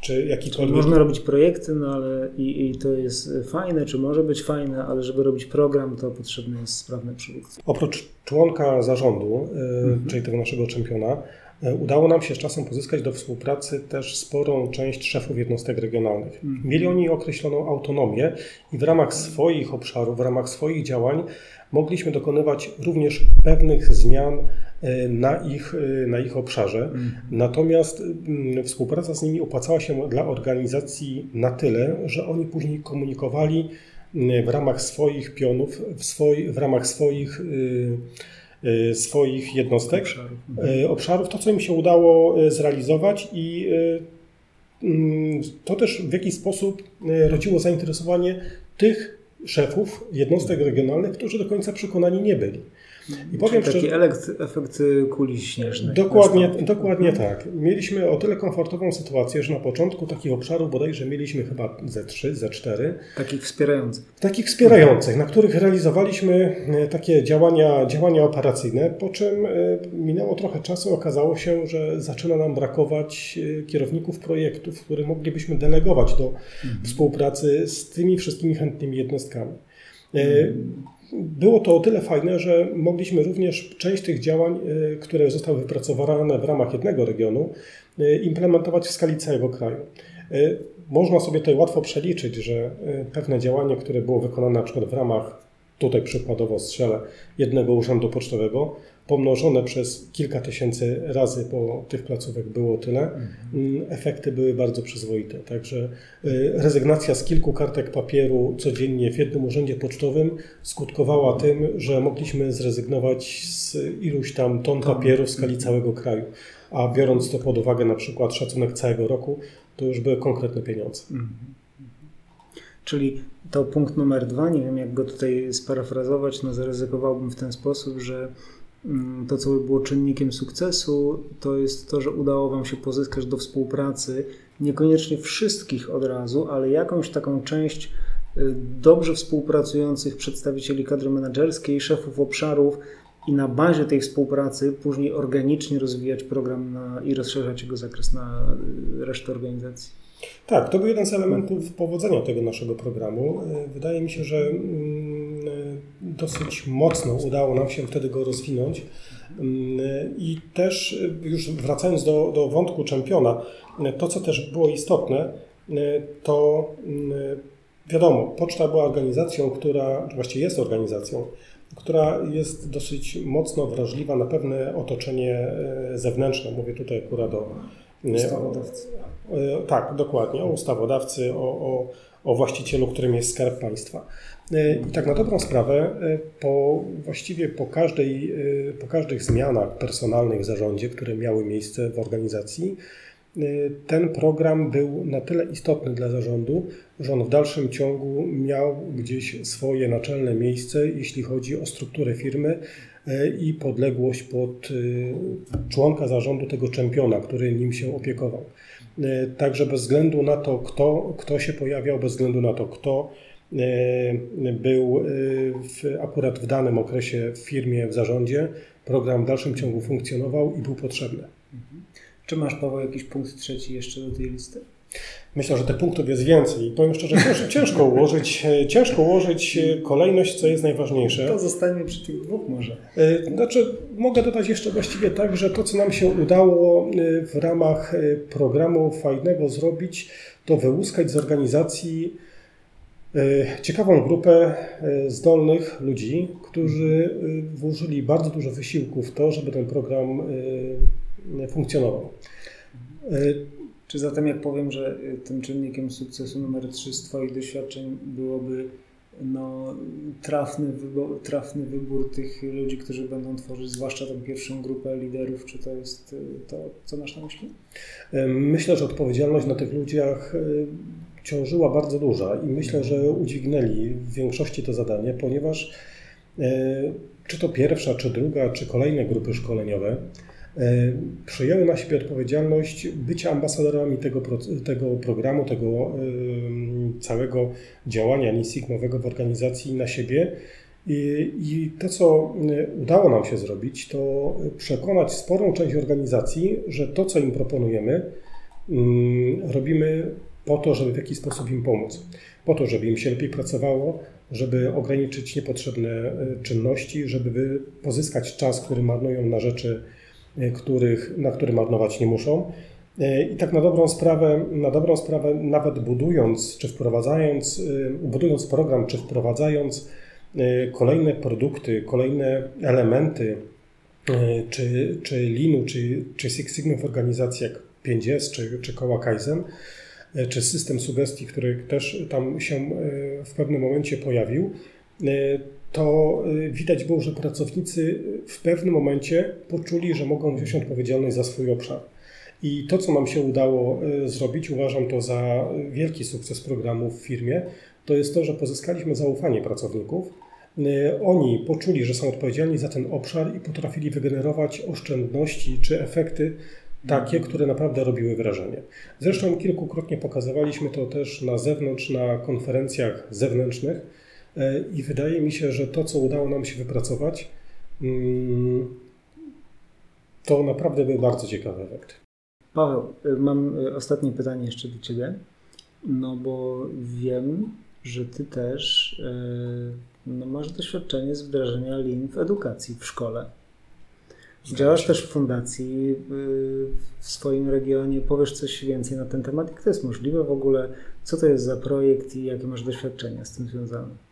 czy jakikolwiek... Można robić projekty, no ale i, i, to jest fajne, czy może być fajne, ale żeby robić program, to potrzebne jest sprawne przywództwo. Oprócz członka zarządu, mhm. czyli tego naszego czempiona, udało nam się z czasem pozyskać do współpracy też sporą część szefów jednostek regionalnych. Mhm. Mieli oni określoną autonomię i w ramach swoich obszarów, w ramach swoich działań mogliśmy dokonywać również pewnych zmian na ich, na ich obszarze. Mhm. Natomiast współpraca z nimi opłacała się dla organizacji na tyle, że oni później komunikowali w ramach swoich pionów, w, w ramach swoich, swoich jednostek, obszarów. obszarów, to co im się udało zrealizować i to też w jakiś sposób rodziło zainteresowanie tych szefów jednostek regionalnych, którzy do końca przekonani nie byli. I powiem Taki szczerze, elekt, efekt kuli śnieżnej. Dokładnie, dokładnie tak. Mieliśmy o tyle komfortową sytuację, że na początku takich obszarów bodajże mieliśmy chyba ze 3, ze 4. Takich wspierających. Takich wspierających, na których realizowaliśmy e, takie działania, działania operacyjne, po czym e, minęło trochę czasu, okazało się, że zaczyna nam brakować e, kierowników projektów, które moglibyśmy delegować do mhm. współpracy z tymi wszystkimi chętnymi jednostkami. Mhm. Było to o tyle fajne, że mogliśmy również część tych działań, e, które zostały wypracowane w ramach jednego regionu, e, implementować w skali całego kraju. E, można sobie tutaj łatwo przeliczyć, że pewne działanie, które było wykonane na przykład w ramach, tutaj przykładowo strzelę, jednego urzędu pocztowego, pomnożone przez kilka tysięcy razy, bo tych placówek było tyle, mm, efekty były bardzo przyzwoite. Także y, rezygnacja z kilku kartek papieru codziennie w jednym urzędzie pocztowym skutkowała tym, że mogliśmy zrezygnować z iluś tam ton papieru w skali całego kraju. A biorąc to pod uwagę na przykład szacunek całego roku, to już były konkretne pieniądze. Czyli to punkt numer dwa, nie wiem jak go tutaj sparafrazować, no zaryzykowałbym w ten sposób, że to, co by było czynnikiem sukcesu, to jest to, że udało Wam się pozyskać do współpracy niekoniecznie wszystkich od razu, ale jakąś taką część y, dobrze współpracujących przedstawicieli kadry menedżerskiej, szefów obszarów i na bazie tej współpracy później organicznie rozwijać program na, i rozszerzać jego zakres na y, resztę organizacji. Tak, to był jeden z elementów powodzenia tego naszego programu. E, wydaje mi się, że mm, e, dosyć mocno udało nam się wtedy go rozwinąć. Mm, I też e, już wracając do, do wątku czempiona, to co też było istotne, to mm, wiadomo, poczta była organizacją, która, właściwie jest organizacją, która jest dosyć mocno wrażliwa na pewne otoczenie zewnętrzne. Mówię tutaj akurat o Ustawodawcy. E, tak, dokładnie, o ustawodawcy, o, o, o właścicielu, którym jest Skarb Państwa. E, I tak na dobrą sprawę, e, po, właściwie po, każdej, po każdych zmianach personalnych w zarządzie, które miały miejsce w organizacji, ten program był na tyle istotny dla zarządu, że on w dalszym ciągu miał gdzieś swoje naczelne miejsce, jeśli chodzi o strukturę firmy, i podległość pod e, członka zarządu tego czempiona, który nim się opiekował. E, także bez względu na to, kto, kto się pojawiał, bez względu na to, kto był w, akurat w danym okresie w firmie, w zarządzie, program w dalszym ciągu funkcjonował i był potrzebny. Mhm. Czy masz, Paweł, jakiś punkt trzeci jeszcze do tej listy? Myślę, że tych punktów jest więcej. Powiem szczerze, ciężko ułożyć, ciężko ułożyć kolejność, co jest najważniejsze. To zostańmy przy tych dwóch może. E, znaczy, mogę dodać jeszcze właściwie tak, że to, co nam się udało e, w ramach e, programu fajnego zrobić, to wyłuskać z organizacji ciekawą grupę zdolnych ludzi, którzy włożyli bardzo dużo wysiłku w to, żeby ten program funkcjonował. Czy zatem jak powiem, że y, tym czynnikiem sukcesu numer 3 z Twoich doświadczeń byłoby no, trafny, wybór, trafny wybór tych ludzi, którzy będą tworzyć zwłaszcza tą pierwszą grupę liderów, czy to jest y, to, co masz na myśli? Myślę, że odpowiedzialność na tych ludziach y, ciążyła bardzo duża i myślę, że udźwignęli w większości to zadanie, ponieważ czy to pierwsza, czy druga, czy kolejne grupy szkoleniowe E, przyjęły na siebie odpowiedzialność bycia ambasadorami tego, tego programu, tego całego działania NISIGMowego w organizacji na siebie. I, I to, co udało nam się zrobić, to przekonać sporą część organizacji, że to, co im proponujemy, robimy po to, żeby w jakiś sposób im pomóc. Po to, żeby im się lepiej pracowało, żeby ograniczyć niepotrzebne e, czynności, żeby pozyskać czas, który marnują na rzeczy, E, których, na które marnować nie muszą. E, I tak na dobrą sprawę, na dobrą sprawę nawet budując czy wprowadzając, e, budując program czy wprowadzając kolejne produkty, kolejne elementy czy, czy Linu, czy, czy Six Sigma w organizacji jak 5S, czy, czy koła Kaizen, czy system sugestii, który też tam się w pewnym momencie pojawił, to y, widać było, że pracownicy w pewnym momencie poczuli, że mogą wziąć odpowiedzialność za swój obszar. I to, co nam się udało y, zrobić, uważam to za wielki sukces programu w firmie, to jest to, że pozyskaliśmy zaufanie pracowników. Y, oni poczuli, że są odpowiedzialni za ten obszar i potrafili wygenerować oszczędności czy efekty takie, które naprawdę robiły wrażenie. Zresztą kilkukrotnie pokazywaliśmy to też na zewnątrz, na konferencjach zewnętrznych I wydaje mi się, że to, co udało nam się wypracować, mm, to naprawdę był bardzo ciekawy efekt. Paweł, y, mam y, ostatnie pytanie jeszcze do Ciebie. No bo wiem, że Ty też no, masz doświadczenie z wdrażania lin w edukacji w szkole. Działasz też w fundacji w swoim regionie. Powiesz coś więcej na ten temat? Jak to jest możliwe w ogóle? Co to jest za projekt i jakie masz doświadczenia z tym związane?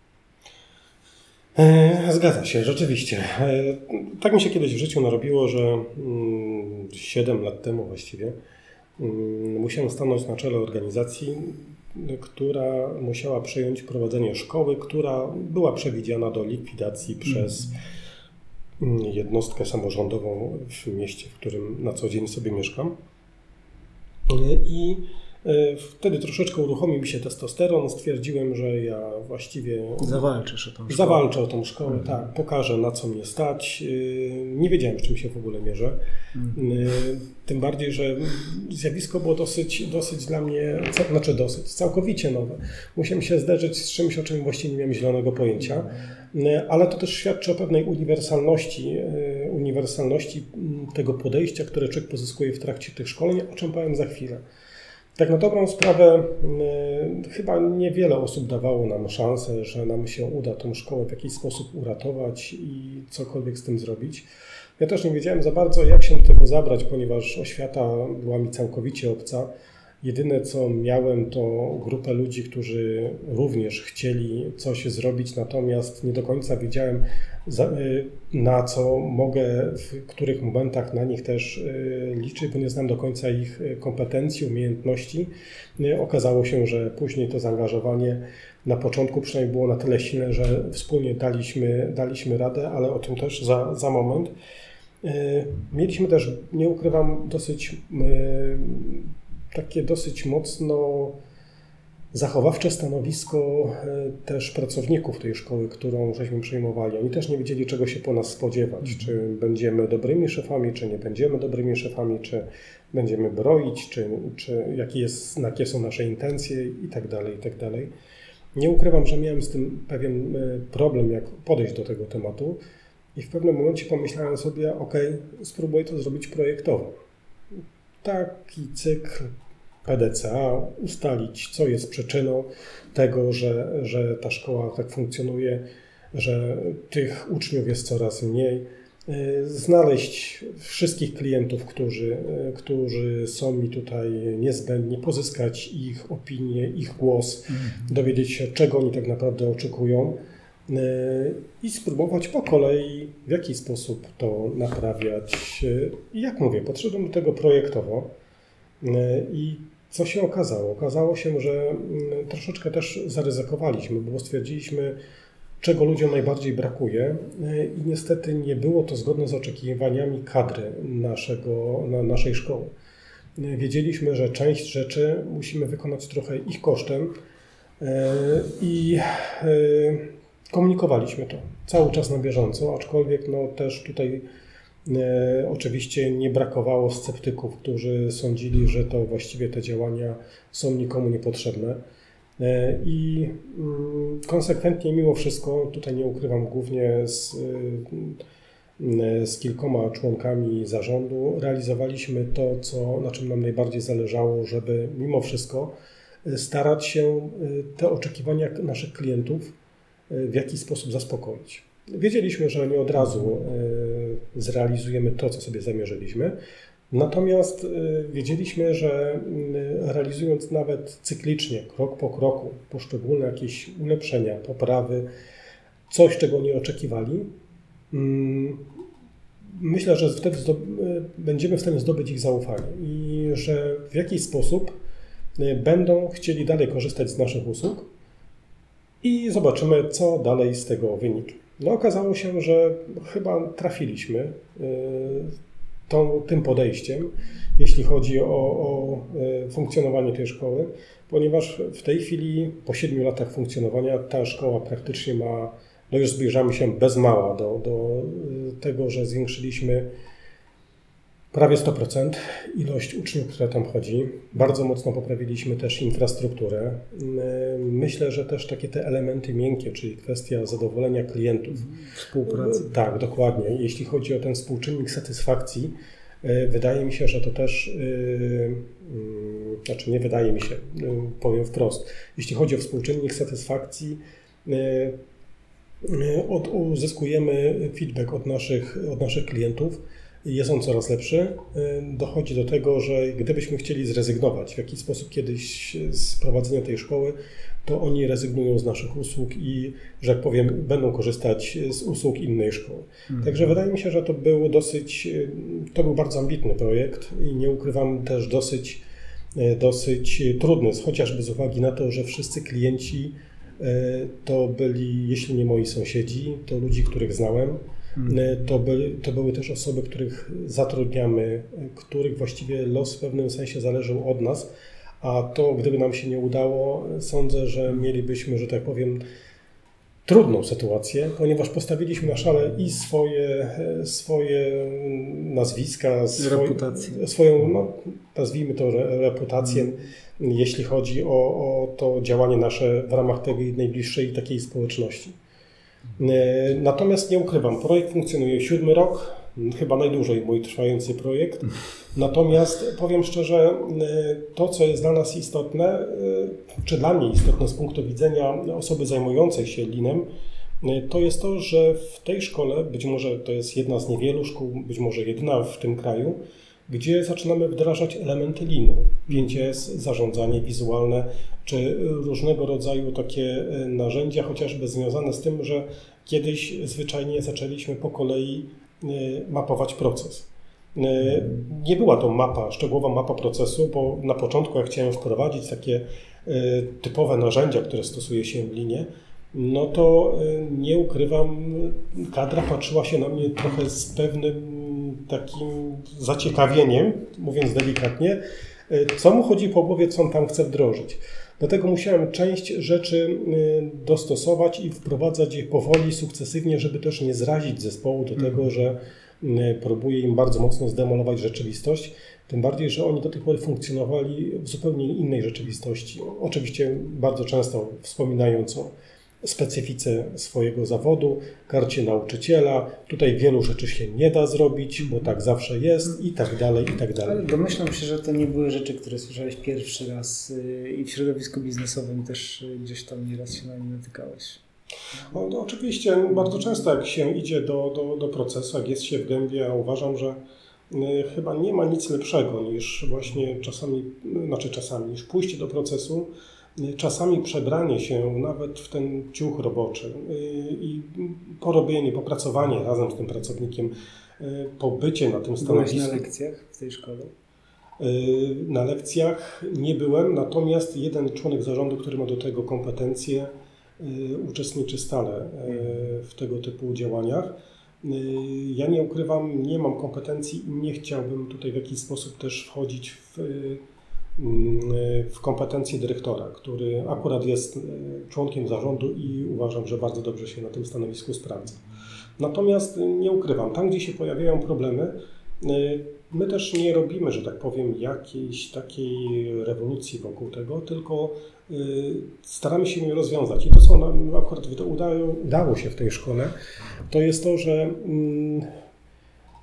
E, zgadza się, rzeczywiście. E, tak mi się kiedyś w życiu narobiło, że mm, 7 lat temu właściwie mm, musiałem stanąć na czele organizacji, która musiała przejąć prowadzenie szkoły, która była przewidziana do likwidacji przez mm, jednostkę samorządową w mieście, w którym na co dzień sobie mieszkam. E, I wtedy troszeczkę uruchomił mi się testosteron. Stwierdziłem, że ja właściwie. Zawalczysz o tą szkołę. Zawalczę o tą szkołę, mhm. tak. Pokażę, na co mnie stać. E, nie wiedziałem, z czym się w ogóle mierzę. Mhm. E, tym bardziej, że zjawisko było dosyć, dosyć dla mnie, znaczy dosyć, całkowicie nowe. Musiałem się zderzyć z czymś, o czym właściwie nie miałem zielonego pojęcia. Ale to też świadczy o pewnej uniwersalności, uniwersalności tego podejścia, które człowiek pozyskuje w trakcie tych szkoleń, o czym powiem za chwilę. Tak na dobrą sprawę, y, chyba niewiele osób dawało nam szansę, że nam się uda tą szkołę w jakiś sposób uratować i cokolwiek z tym zrobić. Ja też nie wiedziałem za bardzo, jak się do tego zabrać, ponieważ oświata była mi całkowicie obca. Jedyne co miałem to grupę ludzi, którzy również chcieli coś zrobić, natomiast nie do końca wiedziałem y, na co mogę, w których momentach na nich też y, liczyć, bo nie znam do końca ich y, kompetencji, umiejętności. Okazało się, że później to zaangażowanie na początku przynajmniej było na tyle silne, że wspólnie daliśmy, daliśmy radę, ale o tym też za, za moment. Mieliśmy też, nie ukrywam, dosyć takie dosyć mocno zachowawcze stanowisko e, też pracowników tej szkoły, którą żeśmy przejmowali. Oni też nie wiedzieli, czego się po nas spodziewać. Mhm. Czy będziemy dobrymi szefami, czy nie będziemy dobrymi szefami, czy będziemy broić, czy, czy jakie, jest, jakie są nasze intencje i tak dalej, i tak dalej. Nie ukrywam, że miałem z tym pewien e, problem, jak podejść do tego tematu. I w pewnym momencie pomyślałem sobie, ok, spróbuję to zrobić projektowo. Taki cykl PDCA, ustalić, co jest przyczyną tego, że, że ta szkoła tak funkcjonuje, że tych uczniów jest coraz mniej. Y, znaleźć wszystkich klientów, którzy, y, którzy są mi tutaj niezbędni, pozyskać ich opinię, ich głos, mhm. dowiedzieć się, czego oni tak naprawdę oczekują y, i spróbować po kolei w jaki sposób to naprawiać. I jak mówię, podszedłem do tego projektowo i co się okazało? Okazało się, że mm, troszeczkę też zaryzykowaliśmy, bo stwierdziliśmy, czego ludziom najbardziej brakuje y, i niestety nie było to zgodne z oczekiwaniami kadry naszego, na naszej szkoły. Y, wiedzieliśmy, że część rzeczy musimy wykonać trochę ich kosztem y, i komunikowaliśmy to cały czas na bieżąco, aczkolwiek no też tutaj oczywiście nie brakowało sceptyków, którzy sądzili, że to właściwie te działania są nikomu niepotrzebne. E, I mm, konsekwentnie, mimo wszystko, tutaj nie ukrywam, głównie z, e, z kilkoma członkami zarządu, realizowaliśmy to, co, na czym nam najbardziej zależało, żeby mimo wszystko starać się te oczekiwania naszych klientów w jakiś sposób zaspokoić. Wiedzieliśmy, że nie od razu e, zrealizujemy to, co sobie zamierzyliśmy. Natomiast e, wiedzieliśmy, że mm, realizując nawet cyklicznie, krok po kroku, poszczególne jakieś ulepszenia, poprawy, coś, czego nie oczekiwali, mm, myślę, że wtedy będziemy w stanie zdobyć ich zaufanie i że w jakiś sposób będą chcieli dalej korzystać z naszych usług i zobaczymy, co dalej z tego wyniknie. No okazało się, że chyba trafiliśmy y, tą, tym podejściem, jeśli chodzi o, o y, funkcjonowanie tej szkoły, ponieważ w tej chwili, po siedmiu latach funkcjonowania, ta szkoła praktycznie ma, no już zbliżamy się bez mała do, do y, tego, że zwiększyliśmy prawie 100% ilość uczniów, które tam chodzi. Bardzo mocno poprawiliśmy też infrastrukturę. Myślę, że też takie te elementy miękkie, czyli kwestia zadowolenia klientów. Współpracy. Tak, dokładnie. Jeśli chodzi o ten współczynnik satysfakcji, e, wydaje mi się, że to też, e, znaczy nie wydaje mi się, e, powiem wprost, jeśli chodzi o współczynnik satysfakcji, od, uzyskujemy feedback od naszych, od naszych klientów, jest on coraz lepszy. Dochodzi do tego, że gdybyśmy chcieli zrezygnować w jakiś sposób kiedyś z prowadzenia tej szkoły, to oni rezygnują z naszych usług i, że jak powiem, będą korzystać z usług innej szkoły. Także wydaje mi się, że to był dosyć, to był bardzo ambitny projekt i nie ukrywam też dosyć, y, dosyć trudny, chociażby z uwagi na to, że wszyscy klienci y, to byli, jeśli nie moi sąsiedzi, to ludzi, których znałem. Y, To, by, to były też osoby, których zatrudniamy, y, których właściwie los w pewnym sensie zależał od nas, a to gdyby nam się nie udało, sądzę, że mielibyśmy, że tak powiem, trudną sytuację, ponieważ postawiliśmy na szale i swoje, y, swoje nazwiska, swoje, swoją, no, nazwijmy to re, reputację, jeśli chodzi o, o to działanie nasze w ramach tej najbliższej takiej społeczności. E, Natomiast nie ukrywam, projekt funkcjonuje siódmy rok, chyba najdłużej mój trwający projekt. Natomiast powiem szczerze, e, to co jest dla nas istotne, e, czy dla mnie istotne z punktu widzenia osoby zajmującej się linem, to jest to, że w tej szkole, być może to jest jedna z niewielu szkół, być może jedyna w tym kraju, gdzie zaczynamy wdrażać elementy linu. 5S, zarządzanie wizualne, czy różnego rodzaju takie e, narzędzia, chociażby związane z tym, że kiedyś zwyczajnie zaczęliśmy po kolei e, mapować proces. E, Nie była to mapa, szczegółowa mapa procesu, bo na początku jak chciałem wprowadzić takie e, typowe narzędzia, które stosuje się w linie, no to e, nie ukrywam, kadra patrzyła się na mnie trochę z pewnym takim zaciekawieniem, mówiąc delikatnie, e, co mu chodzi po głowie, co on tam chce wdrożyć. Dlatego musiałem część rzeczy e, dostosować i wprowadzać je powoli, sukcesywnie, żeby też nie zrazić zespołu do tego, że e, próbuję im bardzo mocno zdemolować rzeczywistość. Tym bardziej, że oni do tej pory funkcjonowali w zupełnie innej rzeczywistości. Oczywiście bardzo często wspominając o specyfice swojego zawodu, karcie nauczyciela. Tutaj wielu rzeczy się nie da zrobić, bo tak zawsze jest i tak dalej, i tak Ale dalej. domyślam się, że to nie były rzeczy, które słyszałeś pierwszy raz y, i w środowisku biznesowym też y, gdzieś tam nieraz się na nie natykałeś. No, no, oczywiście bardzo często jak się idzie do, do, do procesu, jak jest się w gębie, ja uważam, że y, chyba nie ma nic lepszego niż właśnie czasami, znaczy czasami, niż pójście do procesu, czasami przebranie się nawet w ten ciuch roboczy y, i porobienie, popracowanie razem z tym pracownikiem, y, pobycie na tym Byłeś stanowisku. na lekcjach w tej szkole? Y, Na lekcjach nie byłem, natomiast jeden członek zarządu, który ma do tego kompetencje, uczestniczy stale y, w tego typu działaniach. Ja nie ukrywam, nie mam kompetencji i nie chciałbym tutaj w jakiś sposób też wchodzić w, w kompetencje dyrektora, który akurat jest y, członkiem zarządu i uważam, że bardzo dobrze się na tym stanowisku sprawdza. Natomiast nie ukrywam, tam gdzie się pojawiają problemy, y, My też nie robimy, że tak powiem, jakiejś takiej rewolucji wokół tego, tylko y, staramy się je rozwiązać. I to, co nam akurat udało się w tej szkole, to jest to, że mm,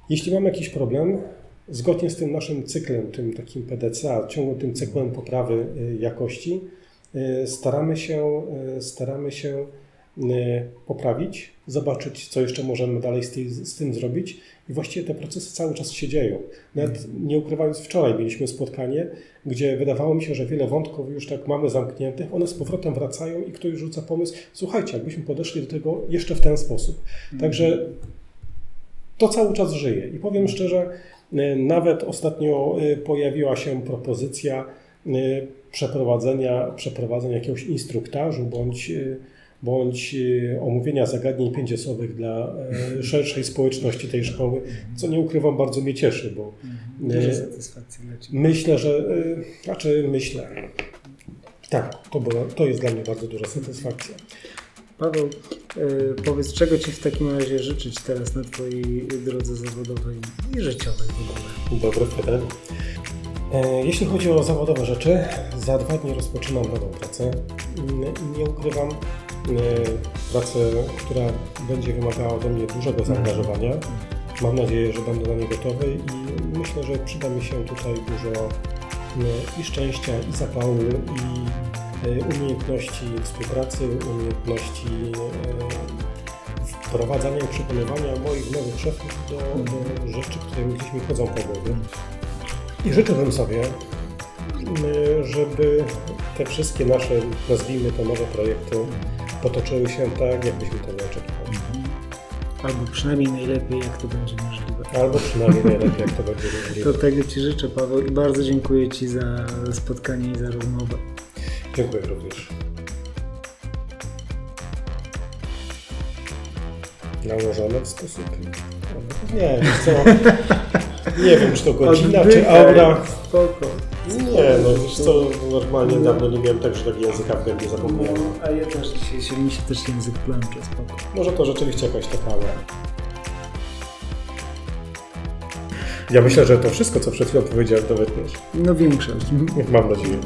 jeśli mamy jakiś problem, zgodnie z tym naszym cyklem, tym takim PDCA, ciągłym tym cyklem poprawy y, jakości, y, staramy się, y, staramy się poprawić, zobaczyć, co jeszcze możemy dalej z, tej, z tym zrobić. I właściwie te procesy cały czas się dzieją. Nawet nie ukrywając, wczoraj mieliśmy spotkanie, gdzie wydawało mi się, że wiele wątków już tak mamy zamkniętych, one z powrotem wracają i ktoś rzuca pomysł, słuchajcie, jakbyśmy podeszli do tego jeszcze w ten sposób. Także to cały czas żyje. I powiem szczerze, y, nawet ostatnio y, pojawiła się propozycja y, przeprowadzenia, przeprowadzenia jakiegoś instruktażu bądź, bądź omówienia zagadnień pięciosowych dla szerszej społeczności tej szkoły, co nie ukrywam bardzo mnie cieszy, bo Ciebie. myślę, że, znaczy myślę, tak, to, było, to jest dla mnie bardzo duża satysfakcja. Paweł, y, powiedz, czego Ci w takim razie życzyć teraz na Twojej drodze zawodowej i życiowej w ogóle? Dobre pytanie. E, Jeśli chodzi o zawodowe rzeczy, za dwa dni rozpoczynam nową pracę. Nie ukrywam, e, pracę, która będzie wymagała ode mnie dużego zaangażowania. Mam nadzieję, że będę na nie gotowy i myślę, że przyda mi się tutaj dużo e, i szczęścia, i zapału, i umiejętności współpracy, umiejętności e, wprowadzania i przekonywania moich nowych szefów do, do rzeczy, które gdzieś mi chodzą po głowie. I życzyłbym sobie, y, żeby te wszystkie nasze, nazwijmy to nowe projekty, potoczyły się tak, jakbyśmy tego oczekiwali. Albo przynajmniej najlepiej, jak to będzie możliwe. Albo przynajmniej najlepiej, jak to będzie możliwe. To tego Ci życzę, Paweł, i bardzo dziękuję Ci za spotkanie i za rozmowę. Dziękuję również. Nałożone w sposób... Nie, co... Nie wiem, czy to godzina, czy aura. Spoko. Nie, no wiesz co, normalnie dawno nie miałem tak, że tak języka w gębie zapomniałem. A ja też dzisiaj się mi się też język plącze, spoko. Może to rzeczywiście jakaś taka aura. Ja myślę, że to wszystko, co przed chwilą powiedziałem, to wytniesz. No większość. Mam nadzieję.